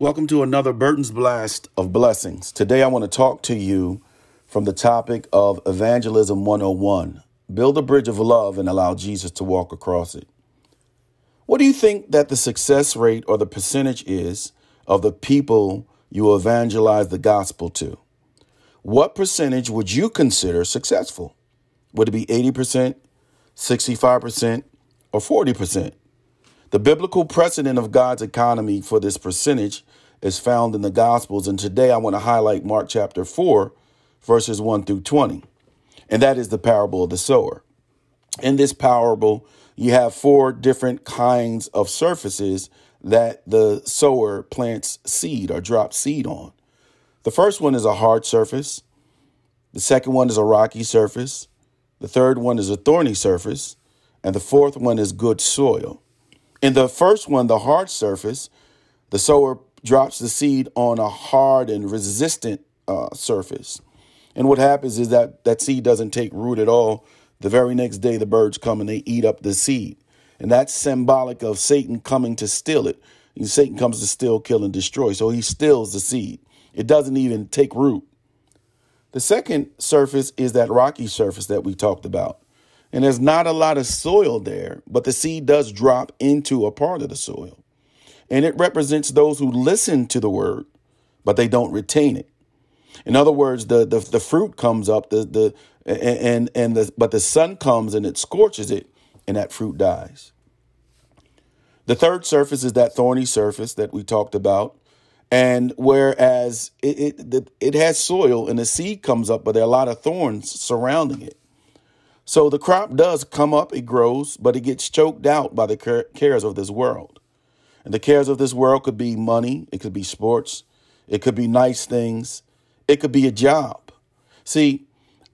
Welcome to another Burton's Blast of Blessings. Today I want to talk to you from the topic of Evangelism 101 Build a bridge of love and allow Jesus to walk across it. What do you think that the success rate or the percentage is of the people you evangelize the gospel to? What percentage would you consider successful? Would it be 80%, 65%, or 40%? The biblical precedent of God's economy for this percentage is found in the Gospels. And today I want to highlight Mark chapter 4, verses 1 through 20. And that is the parable of the sower. In this parable, you have four different kinds of surfaces that the sower plants seed or drops seed on. The first one is a hard surface. The second one is a rocky surface. The third one is a thorny surface. And the fourth one is good soil. In the first one, the hard surface, the sower drops the seed on a hard and resistant uh, surface. And what happens is that that seed doesn't take root at all. The very next day, the birds come and they eat up the seed. And that's symbolic of Satan coming to steal it. And Satan comes to steal, kill, and destroy. So he steals the seed. It doesn't even take root. The second surface is that rocky surface that we talked about. And there's not a lot of soil there, but the seed does drop into a part of the soil. And it represents those who listen to the word, but they don't retain it. In other words, the the, the fruit comes up, the the and and the but the sun comes and it scorches it, and that fruit dies. The third surface is that thorny surface that we talked about. And whereas it, it, it has soil and the seed comes up, but there are a lot of thorns surrounding it. So the crop does come up, it grows, but it gets choked out by the cares of this world. And the cares of this world could be money, it could be sports, it could be nice things, it could be a job. See,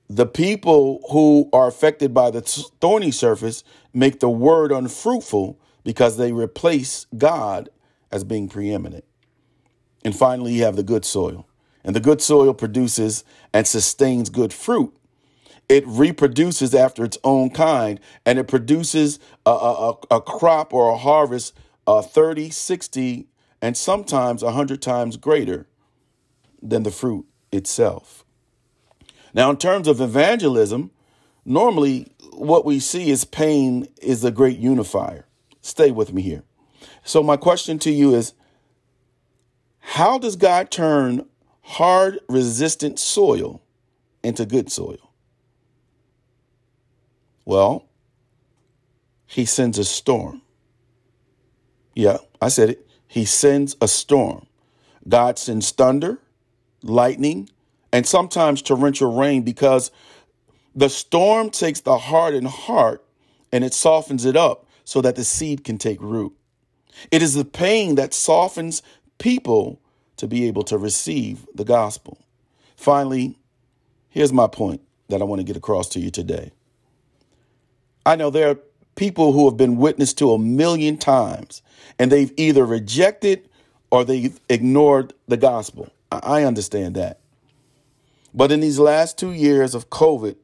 the people who are affected by the thorny surface make the word unfruitful because they replace God as being preeminent. And finally, you have the good soil. And the good soil produces and sustains good fruit it reproduces after its own kind and it produces a, a, a crop or a harvest uh, 30, 60, and sometimes 100 times greater than the fruit itself. Now, in terms of evangelism, normally what we see is pain is a great unifier. Stay with me here. So, my question to you is how does God turn hard, resistant soil into good soil? Well, he sends a storm. Yeah, I said it. He sends a storm. God sends thunder, lightning, and sometimes torrential rain because the storm takes the hardened heart and it softens it up so that the seed can take root. It is the pain that softens people to be able to receive the gospel. Finally, here's my point that I want to get across to you today. I know there are people who have been witnessed to a million times and they've either rejected or they've ignored the gospel. I understand that. But in these last two years of COVID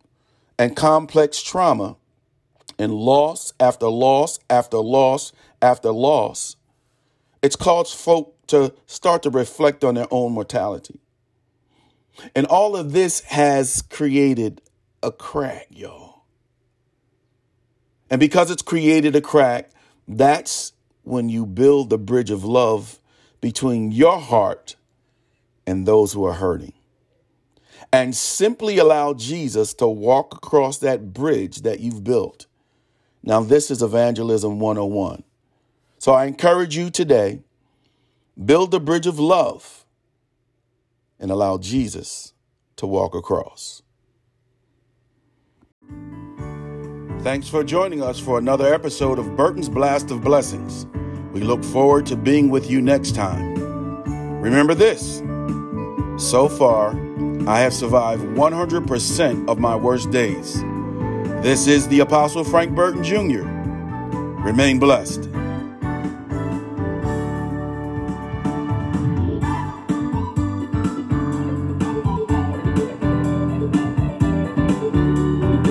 and complex trauma and loss after loss after loss after loss, it's caused folk to start to reflect on their own mortality. And all of this has created a crack, y'all. And because it's created a crack, that's when you build the bridge of love between your heart and those who are hurting. And simply allow Jesus to walk across that bridge that you've built. Now, this is Evangelism 101. So I encourage you today build the bridge of love and allow Jesus to walk across. Thanks for joining us for another episode of Burton's Blast of Blessings. We look forward to being with you next time. Remember this so far, I have survived 100% of my worst days. This is the Apostle Frank Burton Jr. Remain blessed.